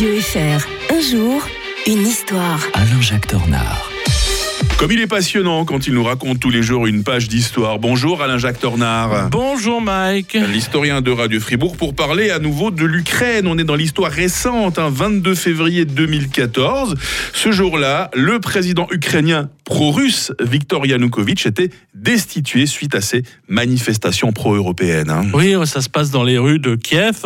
Radio. Un jour, une histoire. Alain-Jacques Tornard. Comme il est passionnant quand il nous raconte tous les jours une page d'histoire. Bonjour Alain-Jacques Tornard. Bonjour Mike. L'historien de Radio Fribourg pour parler à nouveau de l'Ukraine. On est dans l'histoire récente, 22 hein, février 2014. Ce jour-là, le président ukrainien pro-russe Viktor Yanukovych était destitué suite à ces manifestations pro-européennes. Hein. Oui, ça se passe dans les rues de Kiev.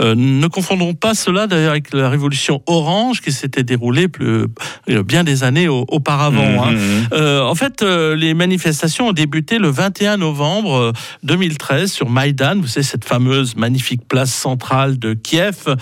Euh, ne confondons pas cela d'ailleurs avec la révolution orange qui s'était déroulée plus, euh, bien des années auparavant. Hein. Mmh. Mhm. Euh, en fait, euh, les manifestations ont débuté le 21 novembre 2013 euh, sur Maïdan, vous savez, cette fameuse magnifique place centrale de Kiev,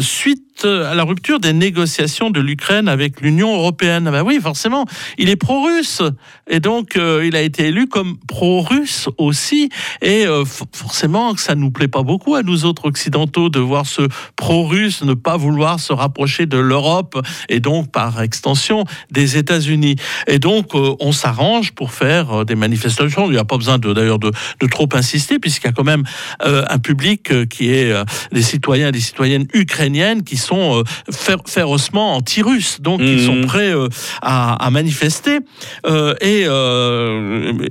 suite à la rupture des négociations de l'Ukraine avec l'Union européenne. Ben oui, forcément, il est pro-russe et donc il a été élu comme pro-russe aussi. Et euh, forcément, ça nous plaît pas beaucoup à nous autres occidentaux de voir ce pro-russe ne pas vouloir se rapprocher de l'Europe et donc par extension des États-Unis. Donc euh, on s'arrange pour faire des manifestations. Il n'y a pas besoin d'ailleurs de, de, trop insister puisqu'il y a quand même un public qui est des citoyens et des citoyennes ukrainiennes qui sont euh, férocement anti-russes, donc ils sont mhm. prêts euh, à, manifester euh, et,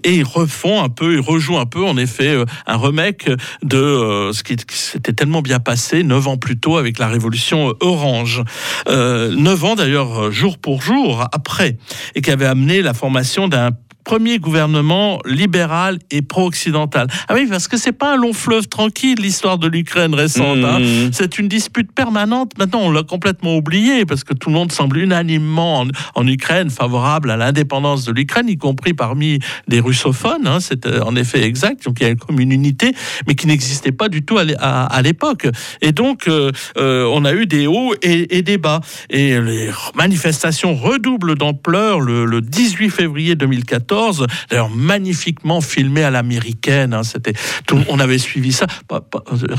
et ils refont un peu, ils rejouent un peu en effet un remake de ce qui s'était tellement bien passé neuf ans plus tôt avec la révolution orange. Neuf ans d'ailleurs jour pour jour après et qui avait amené la formation d'un premier gouvernement libéral et pro-occidental. Ah oui, parce que c'est pas un long fleuve tranquille l'histoire de l'Ukraine récente. Hein. Mmh. C'est une dispute permanente. Maintenant, on l'a complètement oublié parce que tout le monde semble unanimement en, Ukraine favorable à l'indépendance de l'Ukraine, y compris parmi les russophones. Hein. C'est euh, en effet exact. Donc il y a comme une unité, mais qui n'existait pas du tout à l'époque. Et donc euh, euh, on a eu des hauts et, des bas. Et les manifestations redoublent d'ampleur le, le 18 février 2014 d'ailleurs magnifiquement filmé à l'américaine. Hein, c'était, on avait suivi ça.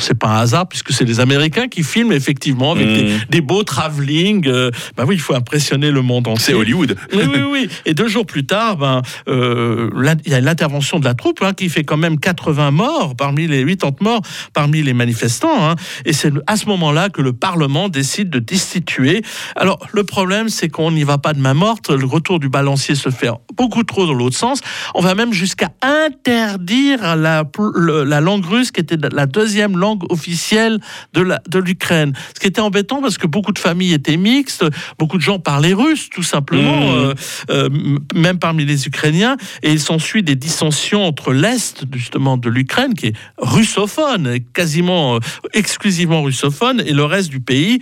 C'est pas un hasard puisque c'est les Américains qui filment effectivement avec des, mmh. beaux travelling. Euh, bah oui, il faut impressionner le monde entier. C'est Hollywood. Oui, oui, oui. Et deux jours plus tard, ben, euh, il y a l'intervention de la troupe hein, qui fait quand même 80 morts parmi les 80 morts parmi les manifestants. Hein. et c'est à ce moment-là que le Parlement décide de destituer. Alors le problème, c'est qu'on n'y va pas de main morte. Le retour du balancier se fait beaucoup trop dans l'autre sens. On va même jusqu'à interdire la, la langue russe, qui était la deuxième langue officielle de l'Ukraine. Ce qui était embêtant parce que beaucoup de familles étaient mixtes, beaucoup de gens parlaient russe, tout simplement, mmh. euh, euh, même parmi les Ukrainiens. Et il s'ensuit des dissensions entre l'Est, justement, de l'Ukraine, qui est russophone, quasiment euh, exclusivement russophone, et le reste du pays.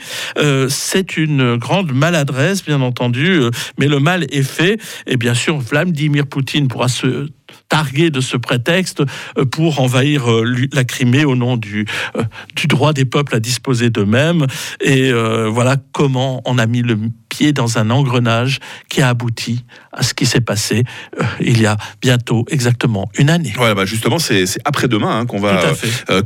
C'est une grande maladresse, bien entendu, mais le mal est fait. Et bien sûr, Vladimir Poutine pourra se targuer de ce prétexte euh, pour envahir euh, la Crimée au nom euh, du droit des peuples à disposer d'eux-mêmes. Et voilà comment on a mis le pied dans un engrenage qui a abouti à ce qui s'est passé il y a bientôt exactement une année. Voilà, bah justement, c'est après-demain hein, qu'on va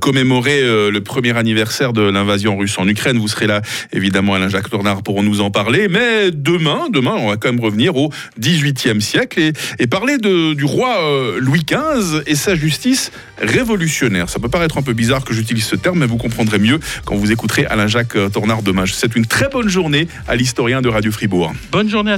commémorer le premier anniversaire de l'invasion russe en Ukraine. Vous serez là, évidemment, Alain-Jacques Tornard pour nous en parler. Mais demain, demain, on va quand même revenir au XVIIIe siècle et, et parler de, du roi Louis XV et sa justice révolutionnaire. Ça peut paraître un peu bizarre que j'utilise ce terme, mais vous comprendrez mieux quand vous écouterez Alain-Jacques Tornard demain. C'est une très bonne journée à l'historien de Fribourg. Bonne journée à